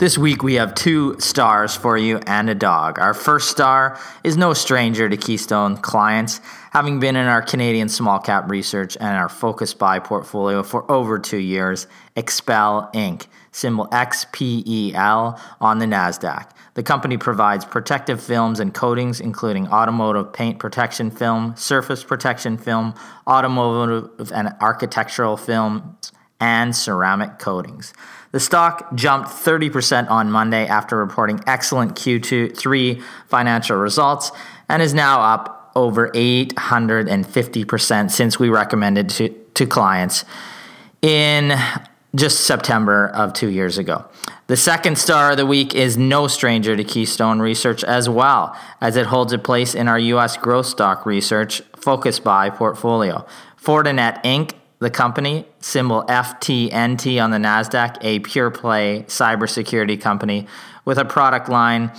This week we have two stars for you and a dog. Our first star is no stranger to Keystone clients, having been in our Canadian small cap research and our focus buy portfolio for over two years. XPEL Inc., symbol XPEL on the NASDAQ. The company provides protective films and coatings, including automotive paint protection film, surface protection film, automotive and architectural films, and ceramic coatings. The stock jumped 30% on Monday after reporting excellent Q2 3 financial results and is now up over 850% since we recommended to, to clients in just September of two years ago. The second star of the week is no stranger to Keystone Research as well, as it holds a place in our U.S. growth stock research focus buy portfolio. Fortinet Inc the company, symbol FTNT on the NASDAQ, a pure play cybersecurity company with a product line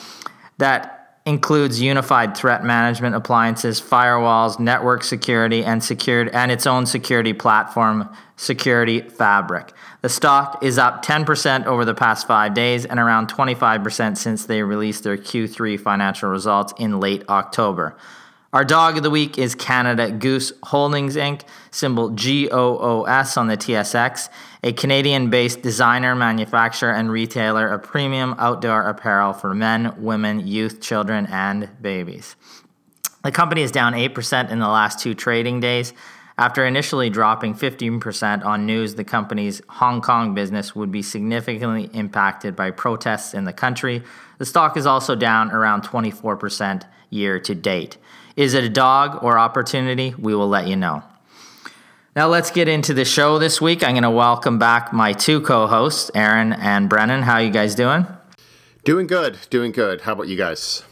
that includes unified threat management appliances, firewalls, network security, and secured and its own security platform, Security Fabric. The stock is up 10% over the past five days and around 25% since they released their Q3 financial results in late October. Our dog of the week is Canada Goose Holdings Inc., symbol GOOS on the TSX, a Canadian based designer, manufacturer, and retailer of premium outdoor apparel for men, women, youth, children, and babies. The company is down 8% in the last two trading days. After initially dropping 15% on news the company's Hong Kong business would be significantly impacted by protests in the country, the stock is also down around 24% year to date. Is it a dog or opportunity? We will let you know. Now let's get into the show this week. I'm going to welcome back my two co-hosts, Aaron and Brennan. How are you guys doing? Doing good, doing good. How about you guys?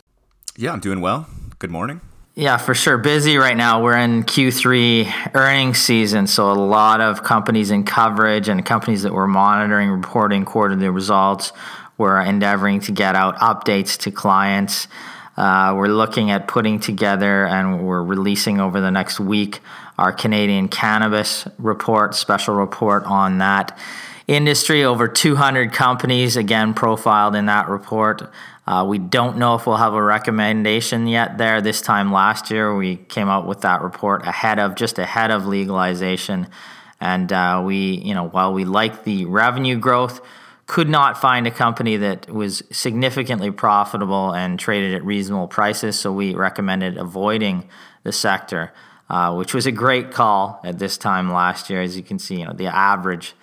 Yeah, I'm doing well. Good morning. Yeah, for sure. Busy right now. We're in Q3 earnings season, so a lot of companies in coverage and companies that we're monitoring, reporting quarterly results. We're endeavoring to get out updates to clients. Uh, we're looking at putting together and we're releasing over the next week our Canadian cannabis report, special report on that industry. Over 200 companies, again, profiled in that report. Uh, we don't know if we'll have a recommendation yet there. This time last year, we came out with that report ahead of, just ahead of legalization. And uh, we, you know, while we like the revenue growth, could not find a company that was significantly profitable and traded at reasonable prices. So we recommended avoiding the sector, uh, which was a great call at this time last year. As you can see, you know, the average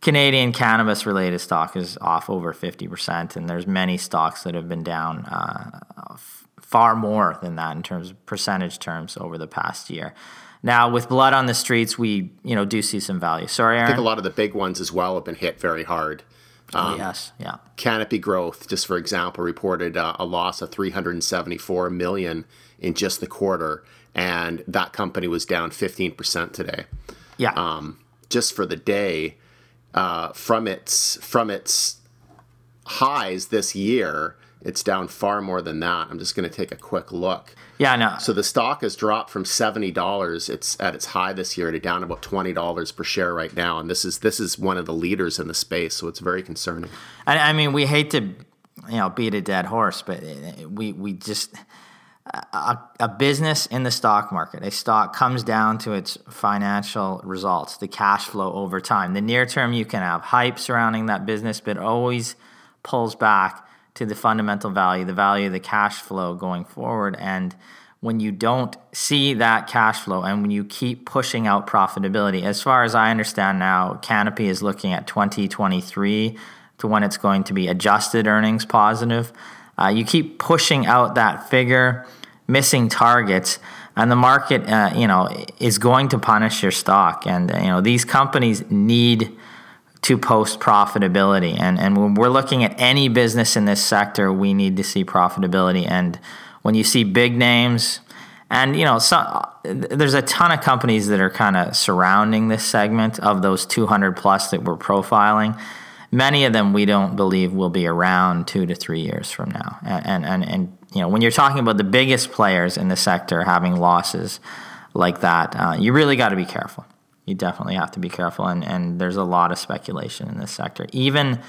Canadian cannabis related stock is off over 50%, and there's many stocks that have been down uh, f- far more than that in terms of percentage terms over the past year. Now, with blood on the streets, we you know do see some value. Sorry, Aaron. I think a lot of the big ones as well have been hit very hard. Um, oh, yes, yeah. Canopy Growth, just for example, reported uh, a loss of 374 million in just the quarter, and that company was down 15% today. Yeah. Um, just for the day, uh, from its from its highs this year, it's down far more than that. I'm just going to take a quick look. Yeah, I know. So the stock has dropped from seventy dollars. It's at its high this year to down about twenty dollars per share right now, and this is this is one of the leaders in the space. So it's very concerning. I, I mean, we hate to, you know, beat a dead horse, but we we just a, a business in the stock market, a stock comes down to its financial results, the cash flow over time. The near term, you can have hype surrounding that business, but always pulls back to the fundamental value, the value of the cash flow going forward. And when you don't see that cash flow and when you keep pushing out profitability, as far as I understand now, Canopy is looking at 2023 to when it's going to be adjusted earnings positive. Uh, you keep pushing out that figure, missing targets, and the market, uh, you know, is going to punish your stock. And you know, these companies need to post profitability. And, and when we're looking at any business in this sector, we need to see profitability. And when you see big names, and you know, so, there's a ton of companies that are kind of surrounding this segment of those 200 plus that we're profiling. Many of them we don't believe will be around two to three years from now. And and and you know, when you're talking about the biggest players in the sector having losses like that, uh, you really got to be careful you definitely have to be careful. And, and there's a lot of speculation in this sector. Even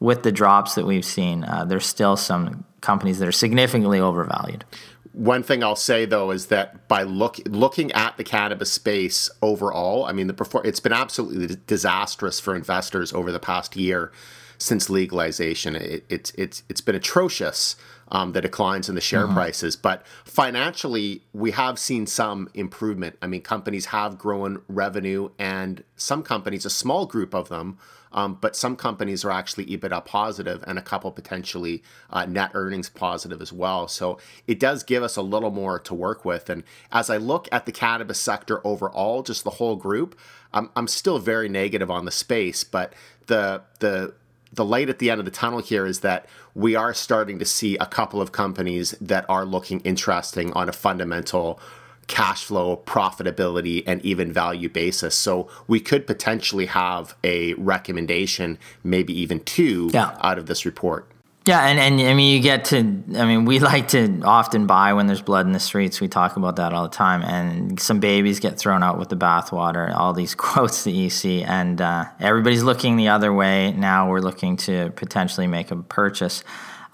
with the drops that we've seen, uh, there's still some companies that are significantly overvalued. One thing I'll say though is that by look looking at the cannabis space overall, I mean the perfor- it's been absolutely disastrous for investors over the past year since legalization. It, it's it's it's been atrocious um, the declines in the share mm-hmm. prices. But financially, we have seen some improvement. I mean, companies have grown revenue, and some companies, a small group of them, um, but some companies are actually EBITDA positive and a couple potentially uh, net earnings positive as well. So it does give us a little more to work with. And as I look at the cannabis sector overall, just the whole group, I'm, I'm still very negative on the space, but the the the light at the end of the tunnel here is that we are starting to see a couple of companies that are looking interesting on a fundamental cash flow, profitability, and even value basis. So we could potentially have a recommendation, maybe even two, yeah. out of this report. Yeah, and, and I mean, you get to, I mean, we like to often buy when there's blood in the streets. We talk about that all the time. And some babies get thrown out with the bathwater, all these quotes that you see. And uh, everybody's looking the other way. Now we're looking to potentially make a purchase.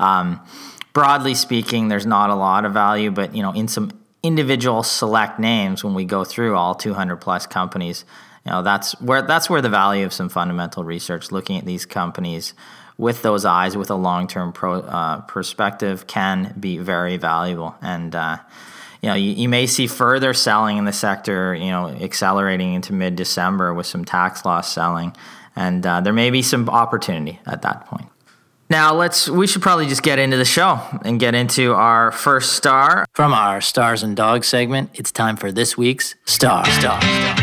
Um, broadly speaking, there's not a lot of value, but, you know, in some individual select names, when we go through all 200 plus companies, you know, that's where, that's where the value of some fundamental research, looking at these companies, with those eyes, with a long term uh, perspective, can be very valuable. And uh, you know, you, you, may see further selling in the sector, you know, accelerating into mid December with some tax loss selling, and uh, there may be some opportunity at that point. Now let's we should probably just get into the show and get into our first star from our stars and dogs segment. It's time for this week's star. Star. star.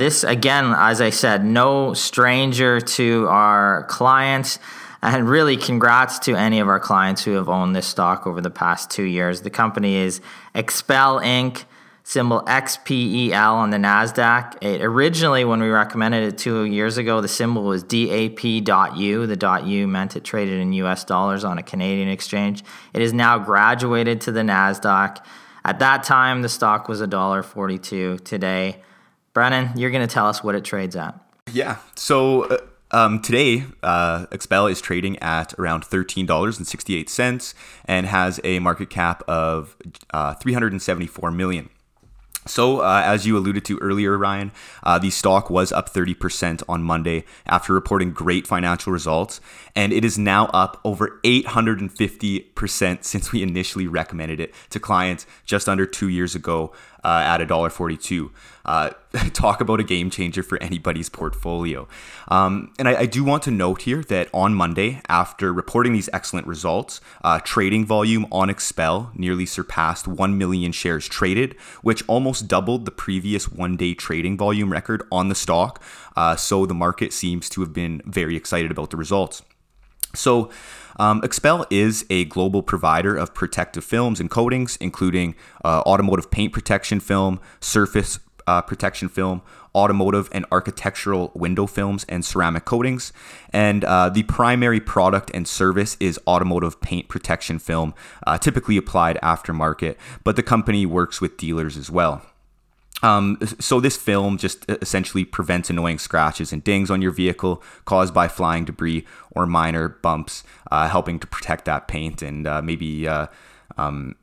This, again, as I said, no stranger to our clients. And really, congrats to any of our clients who have owned this stock over the past two years. The company is XPEL Inc., symbol XPEL on the NASDAQ. It originally, when we recommended it two years ago, the symbol was DAP.U. The .U meant it traded in US dollars on a Canadian exchange. It is now graduated to the NASDAQ. At that time, the stock was $1.42. Today, Brennan, you're going to tell us what it trades at. Yeah. So uh, um, today, uh, XPEL is trading at around $13.68 and has a market cap of uh, 374 million. So, uh, as you alluded to earlier, Ryan, uh, the stock was up 30% on Monday after reporting great financial results, and it is now up over 850% since we initially recommended it to clients just under two years ago uh, at $1.42. Uh, talk about a game changer for anybody's portfolio. Um, and I, I, do want to note here that on Monday, after reporting these excellent results, uh, trading volume on XPEL nearly surpassed 1 million shares traded, which almost doubled the previous one day trading volume record on the stock. Uh, so the market seems to have been very excited about the results. So, um, XPEL is a global provider of protective films and coatings, including uh, automotive paint protection film, surface uh, protection film, automotive and architectural window films, and ceramic coatings. And uh, the primary product and service is automotive paint protection film, uh, typically applied aftermarket, but the company works with dealers as well. Um, so this film just essentially prevents annoying scratches and dings on your vehicle caused by flying debris or minor bumps, uh, helping to protect that paint and uh, maybe uh, um,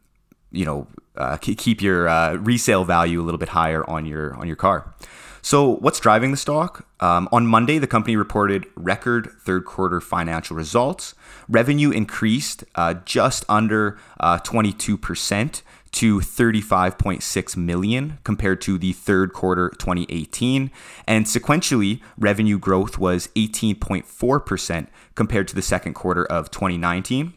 you know uh, keep your uh, resale value a little bit higher on your on your car. So, what's driving the stock? Um, on Monday, the company reported record third quarter financial results. Revenue increased uh, just under uh, 22% to 35.6 million compared to the third quarter 2018 and sequentially revenue growth was 18.4% compared to the second quarter of 2019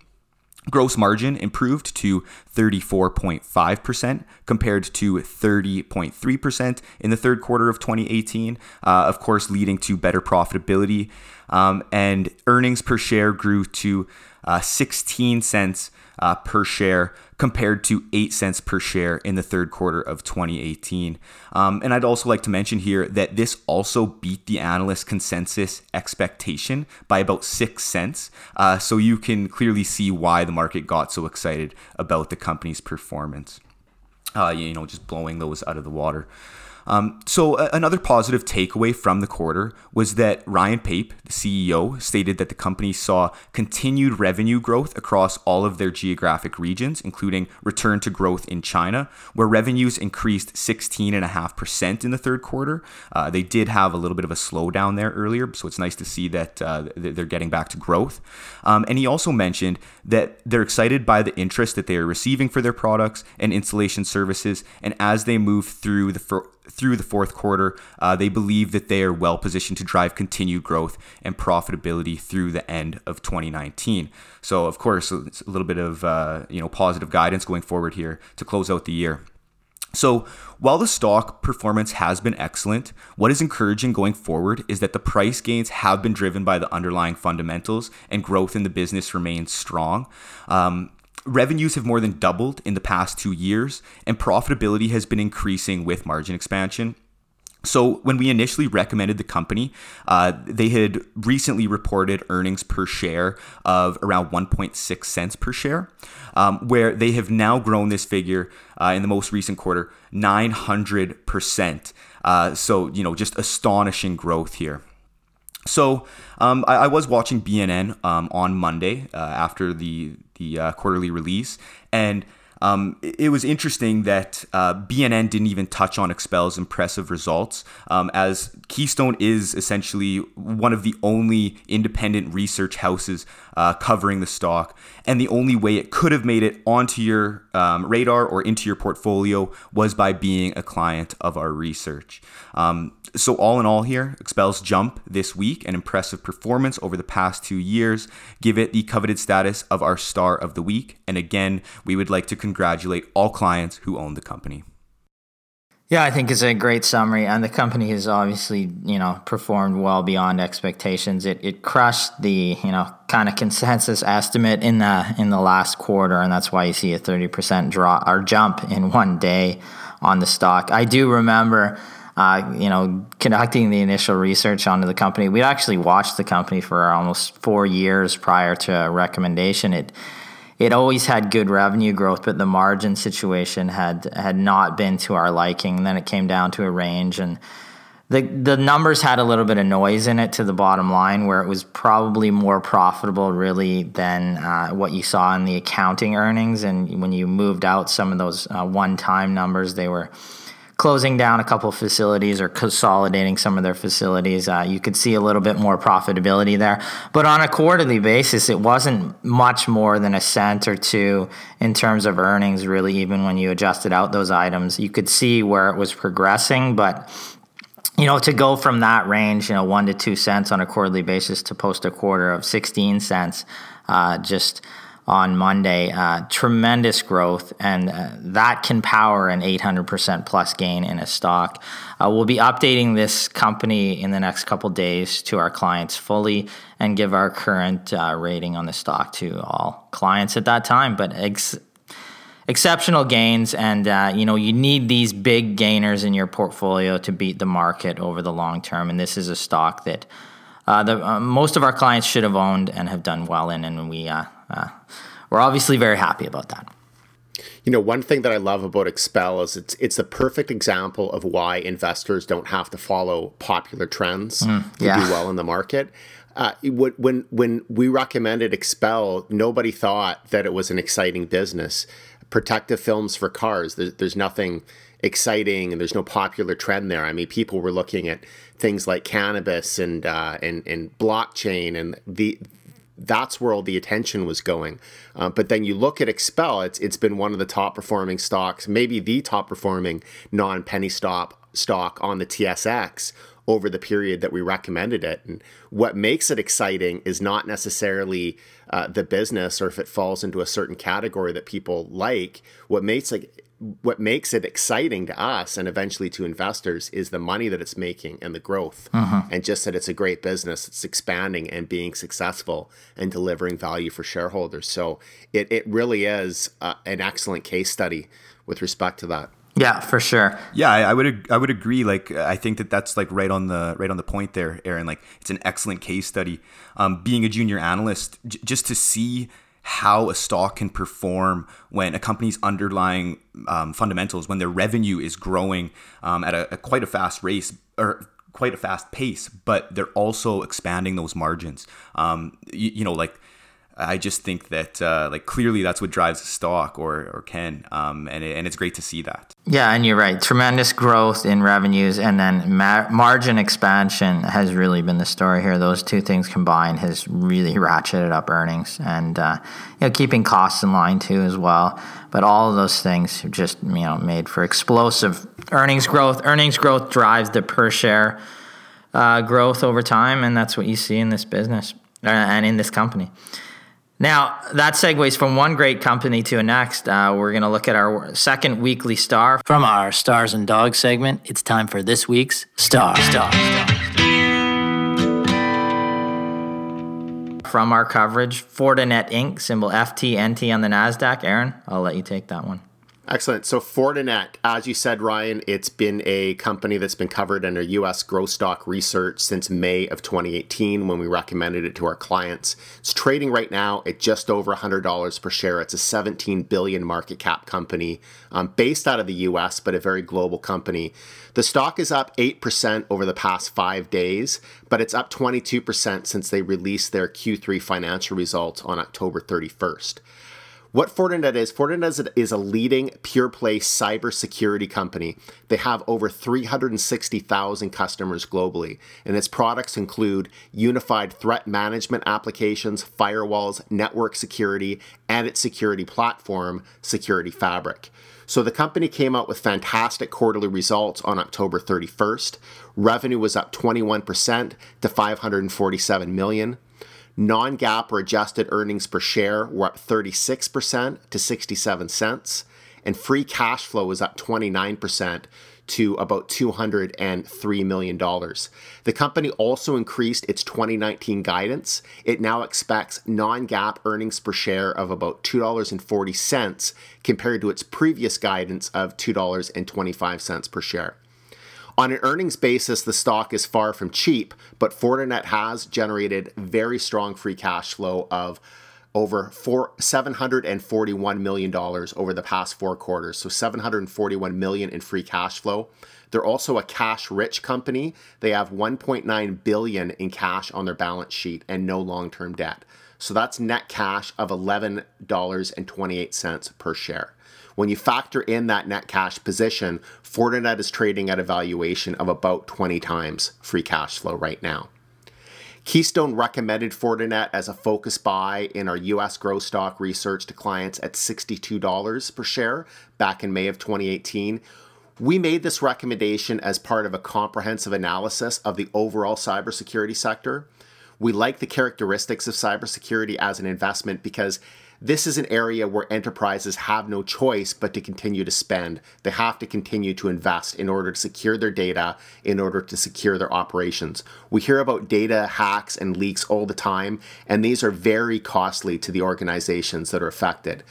Gross margin improved to 34.5% compared to 30.3% in the third quarter of 2018, uh, of course, leading to better profitability. Um, and earnings per share grew to uh, 16 cents uh, per share compared to 8 cents per share in the third quarter of 2018. Um, and I'd also like to mention here that this also beat the analyst consensus expectation by about 6 cents. Uh, so you can clearly see why the market got so excited about the company's performance. Uh, you know, just blowing those out of the water. Um, so, a- another positive takeaway from the quarter was that Ryan Pape, the CEO, stated that the company saw continued revenue growth across all of their geographic regions, including return to growth in China, where revenues increased 16.5% in the third quarter. Uh, they did have a little bit of a slowdown there earlier, so it's nice to see that uh, they're getting back to growth. Um, and he also mentioned that they're excited by the interest that they are receiving for their products and installation services, and as they move through the fir- through the fourth quarter. Uh, they believe that they are well positioned to drive continued growth and profitability through the end of 2019. So, of course, it's a little bit of uh, you know positive guidance going forward here to close out the year. So, while the stock performance has been excellent, what is encouraging going forward is that the price gains have been driven by the underlying fundamentals and growth in the business remains strong. Um, Revenues have more than doubled in the past two years, and profitability has been increasing with margin expansion. So, when we initially recommended the company, uh, they had recently reported earnings per share of around 1.6 cents per share, um, where they have now grown this figure uh, in the most recent quarter 900%. Uh, so, you know, just astonishing growth here. So um, I, I, was watching BNN um, on Monday uh, after the the uh, quarterly release, and um, it was interesting that uh, BNN didn't even touch on XPEL's impressive results, um, as Keystone is essentially one of the only independent research houses uh, covering the stock. And the only way it could have made it onto your um, radar or into your portfolio was by being a client of our research. Um, so, all in all, here, XPEL's jump this week and impressive performance over the past two years give it the coveted status of our star of the week. And again, we would like to congratulate all clients who own the company. Yeah, I think it's a great summary, and the company has obviously, you know, performed well beyond expectations. It it crushed the, you know, kind of consensus estimate in the in the last quarter, and that's why you see a thirty percent draw or jump in one day on the stock. I do remember uh, you know, conducting the initial research onto the company. We'd actually watched the company for almost four years prior to a recommendation. It it always had good revenue growth, but the margin situation had had not been to our liking. And then it came down to a range, and the the numbers had a little bit of noise in it to the bottom line, where it was probably more profitable, really, than uh, what you saw in the accounting earnings. And when you moved out some of those uh, one time numbers, they were closing down a couple facilities or consolidating some of their facilities, uh, you could see a little bit more profitability there. But on a quarterly basis, it wasn't much more than a cent or two in terms of earnings, really, even when you adjusted out those items. You could see where it was progressing, but you know, to go from that range, you know, one to two cents on a quarterly basis to post a quarter of 16 cents, uh, just on Monday. Uh, tremendous growth, and uh, that can power an 800% plus gain in a stock. Uh, we'll be updating this company in the next couple days to our clients fully and give our current uh, rating on the stock to all clients at that time. But ex- exceptional gains, and uh, you know you need these big gainers in your portfolio to beat the market over the long term. And this is a stock that. Uh, the, uh, most of our clients should have owned and have done well in, and we uh, we're obviously very happy about that. You know, one thing that I love about XPEL is it's it's the perfect example of why investors don't have to follow popular trends mm, yeah. to do well in the market. Uh, when when we recommended XPEL, nobody thought that it was an exciting business. Protective films for cars. There's, there's nothing exciting and there's no popular trend there. I mean, people were looking at things like cannabis and uh, and and blockchain, and the that's where all the attention was going. Uh, but then you look at XPEL; it's it's been one of the top performing stocks, maybe the top performing non penny stock stock on the TSX over the period that we recommended it. And what makes it exciting is not necessarily uh, the business or if it falls into a certain category that people like. What makes it what makes it exciting to us and eventually to investors is the money that it's making and the growth uh-huh. and just that it's a great business it's expanding and being successful and delivering value for shareholders so it, it really is uh, an excellent case study with respect to that yeah, for sure. Yeah, I, I, would I would agree. Like I think that that's like right on the right on the point there, Aaron. Like it's an excellent case study. Um, being a junior analyst, j- just to see how a stock can perform when a company's underlying um, fundamentals, when their revenue is growing um, at a, a, quite a fast race or quite a fast pace, but they're also expanding those margins. Um, you, you know, like I just think that uh, like clearly that's what drives stock or or can, um, and it, and it's great to see that. Yeah, and you're right. Tremendous growth in revenues, and then ma- margin expansion has really been the story here. Those two things combined has really ratcheted up earnings, and uh, you know keeping costs in line too as well. But all of those things have just you know made for explosive earnings growth. Earnings growth drives the per share uh, growth over time, and that's what you see in this business uh, and in this company. Now, that segues from one great company to the next. Uh, we're going to look at our second weekly star. From our Stars and Dogs segment, it's time for this week's Star. Star. star. From our coverage, Fortinet Inc., symbol FTNT on the NASDAQ. Aaron, I'll let you take that one. Excellent. So Fortinet, as you said, Ryan, it's been a company that's been covered under U.S. growth stock research since May of 2018 when we recommended it to our clients. It's trading right now at just over $100 per share. It's a 17 billion market cap company um, based out of the U.S., but a very global company. The stock is up 8% over the past five days, but it's up 22% since they released their Q3 financial results on October 31st. What Fortinet is, Fortinet is a leading pure play cybersecurity company. They have over 360,000 customers globally, and its products include unified threat management applications, firewalls, network security, and its security platform, Security Fabric. So the company came out with fantastic quarterly results on October 31st. Revenue was up 21% to 547 million. Non GAAP or adjusted earnings per share were up 36% to 67 cents, and free cash flow was up 29% to about $203 million. The company also increased its 2019 guidance. It now expects non GAAP earnings per share of about $2.40 compared to its previous guidance of $2.25 per share. On an earnings basis, the stock is far from cheap, but Fortinet has generated very strong free cash flow of over four, $741 million over the past four quarters. So 741 million in free cash flow. They're also a cash rich company. They have 1.9 billion in cash on their balance sheet and no long-term debt. So that's net cash of $11.28 per share. When you factor in that net cash position, Fortinet is trading at a valuation of about 20 times free cash flow right now. Keystone recommended Fortinet as a focus buy in our US growth stock research to clients at $62 per share back in May of 2018. We made this recommendation as part of a comprehensive analysis of the overall cybersecurity sector. We like the characteristics of cybersecurity as an investment because this is an area where enterprises have no choice but to continue to spend. They have to continue to invest in order to secure their data, in order to secure their operations. We hear about data hacks and leaks all the time, and these are very costly to the organizations that are affected.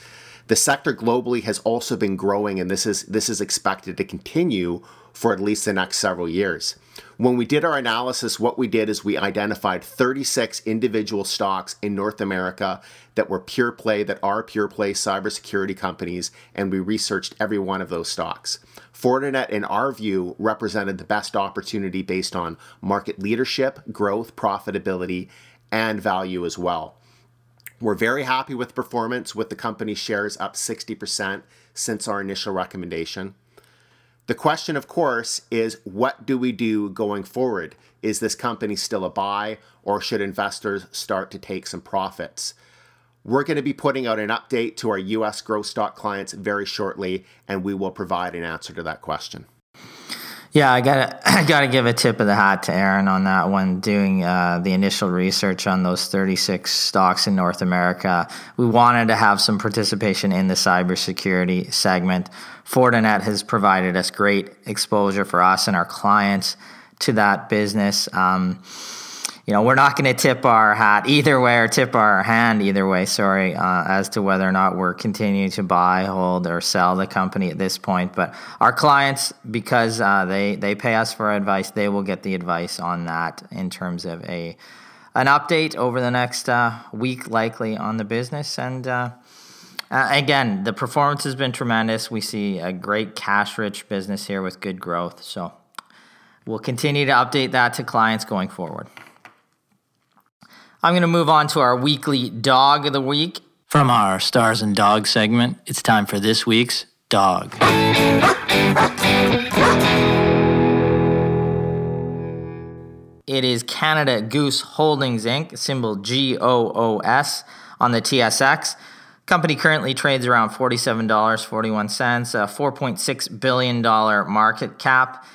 The sector globally has also been growing, and this is this is expected to continue for at least the next several years. When we did our analysis, what we did is we identified 36 individual stocks in North America that were pure play, that are pure play cybersecurity companies, and we researched every one of those stocks. Fortinet, in our view, represented the best opportunity based on market leadership, growth, profitability, and value as well. We're very happy with performance, with the company shares up 60% since our initial recommendation. The question, of course, is what do we do going forward? Is this company still a buy, or should investors start to take some profits? We're going to be putting out an update to our US growth stock clients very shortly, and we will provide an answer to that question. Yeah, I gotta I gotta give a tip of the hat to Aaron on that one. Doing uh, the initial research on those 36 stocks in North America, we wanted to have some participation in the cybersecurity segment. Fortinet has provided us great exposure for us and our clients to that business. Um, you know, we're not going to tip our hat either way or tip our hand either way, sorry, uh, as to whether or not we're continuing to buy, hold, or sell the company at this point. But our clients, because uh, they, they pay us for advice, they will get the advice on that in terms of a an update over the next uh, week, likely on the business. And uh, again, the performance has been tremendous. We see a great cash rich business here with good growth. So we'll continue to update that to clients going forward. I'm going to move on to our weekly dog of the week. From our Stars and Dogs segment, it's time for this week's dog. It is Canada Goose Holdings Inc., symbol G O O S, on the TSX. Company currently trades around $47.41, a $4.6 billion market cap.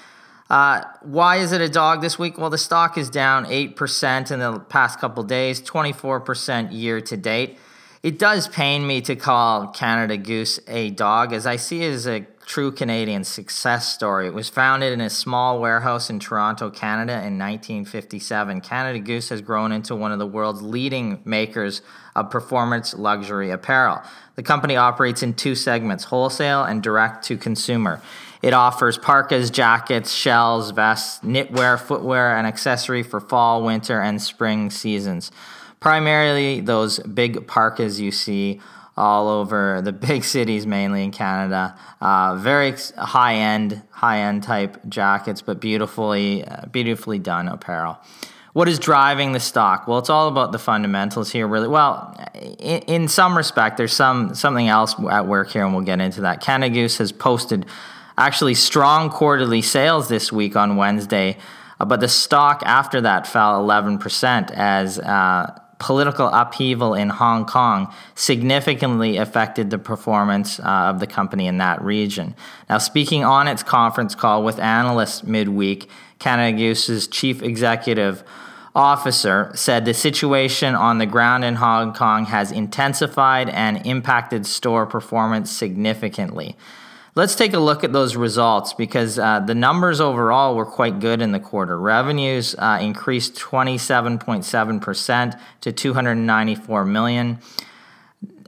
Uh, why is it a dog this week? Well, the stock is down 8% in the past couple days, 24% year to date. It does pain me to call Canada Goose a dog, as I see it as a true Canadian success story. It was founded in a small warehouse in Toronto, Canada in 1957. Canada Goose has grown into one of the world's leading makers of performance luxury apparel. The company operates in two segments wholesale and direct to consumer. It offers parkas, jackets, shells, vests, knitwear, footwear, and accessory for fall, winter, and spring seasons. Primarily those big parkas you see all over the big cities, mainly in Canada. Uh, very high end, high end type jackets, but beautifully, uh, beautifully done apparel. What is driving the stock? Well, it's all about the fundamentals here, really. Well, in, in some respect, there's some something else at work here, and we'll get into that. Canada Goose has posted actually strong quarterly sales this week on Wednesday, uh, but the stock after that fell 11% as uh, political upheaval in Hong Kong significantly affected the performance uh, of the company in that region. Now, speaking on its conference call with analysts midweek, Canada Goose's chief executive officer said the situation on the ground in Hong Kong has intensified and impacted store performance significantly. Let's take a look at those results because uh, the numbers overall were quite good in the quarter. Revenues uh, increased 27.7% to 294 million.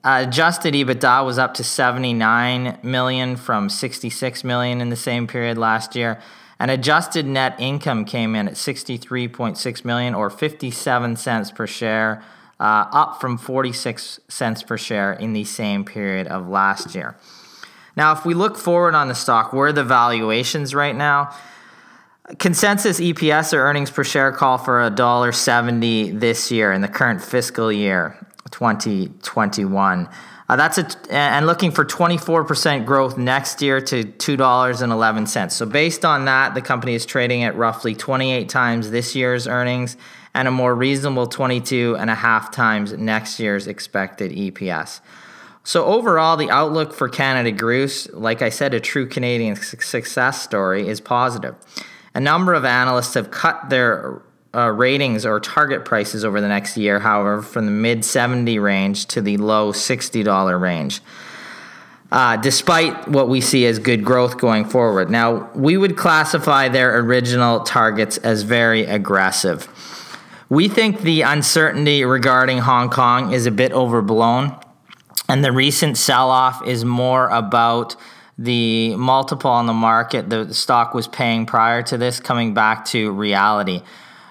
Uh, adjusted EBITDA was up to 79 million from 66 million in the same period last year. And adjusted net income came in at 63.6 million or 57 cents per share, uh, up from 46 cents per share in the same period of last year. Now, if we look forward on the stock, where are the valuations right now? Consensus EPS or earnings per share call for $1.70 this year in the current fiscal year, 2021. Uh, that's a, and looking for 24% growth next year to $2.11. So based on that, the company is trading at roughly 28 times this year's earnings and a more reasonable 22 and a half times next year's expected EPS. So overall, the outlook for Canada Goose, like I said, a true Canadian success story, is positive. A number of analysts have cut their uh, ratings or target prices over the next year, however, from the mid 70 range to the low $60 range. Uh, despite what we see as good growth going forward. Now, we would classify their original targets as very aggressive. We think the uncertainty regarding Hong Kong is a bit overblown. And the recent sell off is more about the multiple on the market the stock was paying prior to this coming back to reality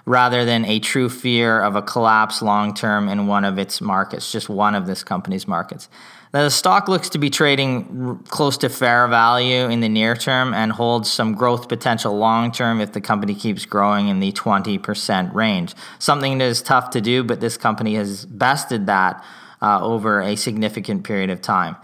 rather than a true fear of a collapse long term in one of its markets, just one of this company's markets. Now, the stock looks to be trading close to fair value in the near term and holds some growth potential long term if the company keeps growing in the 20% range. Something that is tough to do, but this company has bested that uh, over a significant period of time.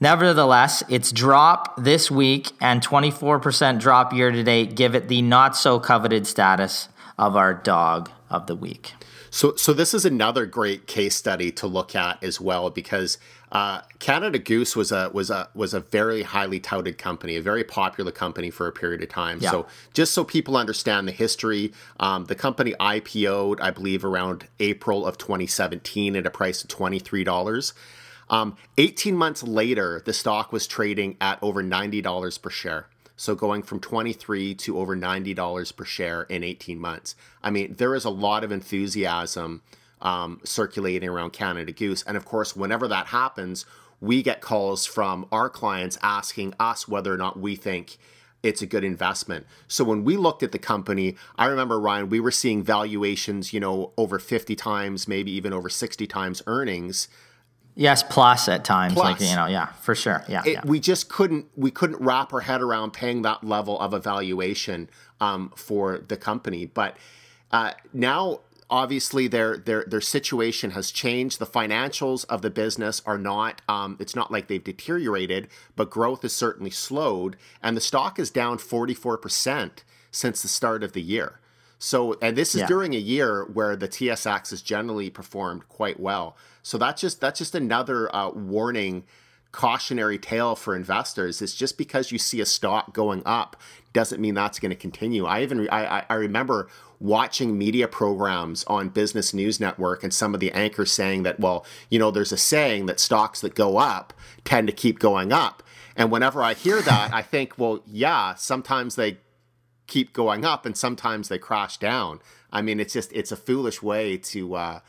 Nevertheless, its drop this week and 24% drop year to date give it the not so coveted status of our dog of the week. So, so this is another great case study to look at as well because uh, Canada Goose was a was a was a very highly touted company, a very popular company for a period of time. Yeah. So, just so people understand the history, um, the company IPO'd, I believe, around April of 2017 at a price of twenty three dollars. Um, 18 months later, the stock was trading at over $90 per share. So going from 23 to over $90 per share in 18 months. I mean, there is a lot of enthusiasm um, circulating around Canada Goose. And of course, whenever that happens, we get calls from our clients asking us whether or not we think it's a good investment. So when we looked at the company, I remember Ryan, we were seeing valuations, you know, over 50 times, maybe even over 60 times earnings Yes, plus at times, plus. like you know, yeah, for sure, yeah, it, yeah, We just couldn't we couldn't wrap our head around paying that level of evaluation um, for the company. But uh, now, obviously, their their their situation has changed. The financials of the business are not. Um, it's not like they've deteriorated, but growth has certainly slowed, and the stock is down forty four percent since the start of the year. So, and this is yeah. during a year where the TSX has generally performed quite well. So that's just that's just another uh, warning, cautionary tale for investors. Is just because you see a stock going up doesn't mean that's going to continue. I even I, I remember watching media programs on Business News Network and some of the anchors saying that well, you know, there's a saying that stocks that go up tend to keep going up. And whenever I hear that, I think, well, yeah, sometimes they keep going up and sometimes they crash down. I mean, it's just it's a foolish way to uh,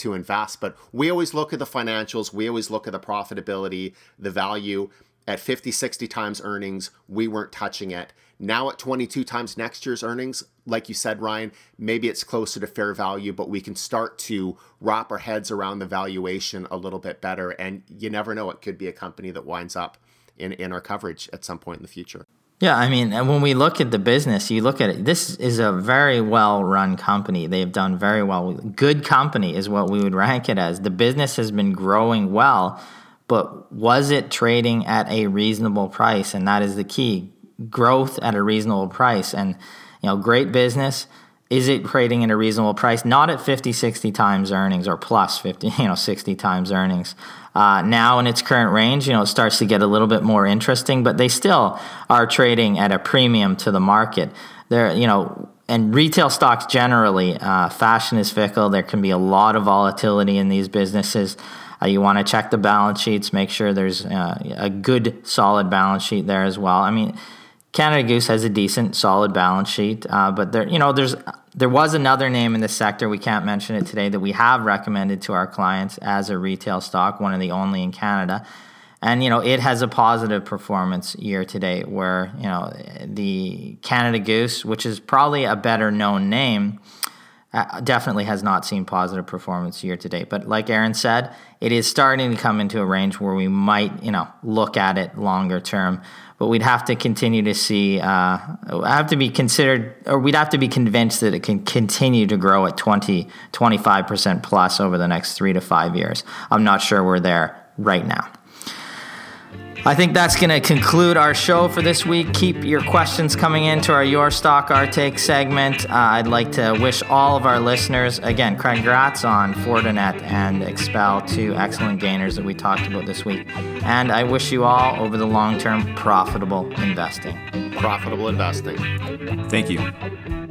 to invest. But we always look at the financials. We always look at the profitability, the value. At 50, 60 times earnings, we weren't touching it. Now at 22 times next year's earnings, like you said, Ryan, maybe it's closer to fair value, but we can start to wrap our heads around the valuation a little bit better. And you never know, it could be a company that winds up in, in our coverage at some point in the future. Yeah, I mean, and when we look at the business, you look at it, this is a very well run company. They've done very well. Good company is what we would rank it as. The business has been growing well, but was it trading at a reasonable price? And that is the key growth at a reasonable price. And, you know, great business. Is it trading at a reasonable price? Not at 50, 60 times earnings or plus 50, you know, 60 times earnings. Uh, now in its current range, you know, it starts to get a little bit more interesting, but they still are trading at a premium to the market. They're, you know, and retail stocks generally, uh, fashion is fickle. There can be a lot of volatility in these businesses. Uh, you want to check the balance sheets, make sure there's uh, a good, solid balance sheet there as well. I mean, Canada Goose has a decent, solid balance sheet, uh, but there, you know, there's there was another name in the sector. We can't mention it today that we have recommended to our clients as a retail stock, one of the only in Canada, and you know, it has a positive performance year to date. Where you know, the Canada Goose, which is probably a better known name. Definitely has not seen positive performance year to date. But like Aaron said, it is starting to come into a range where we might, you know, look at it longer term but we'd have to continue to see, uh, have to be considered, or we'd have to be convinced that it can continue to grow at 20, 25% plus over the next three to five years. I'm not sure we're there right now. I think that's going to conclude our show for this week. Keep your questions coming into our Your Stock, Our Take segment. Uh, I'd like to wish all of our listeners, again, congrats on Fortinet and XPEL, two excellent gainers that we talked about this week. And I wish you all, over the long term, profitable investing. Profitable investing. Thank you.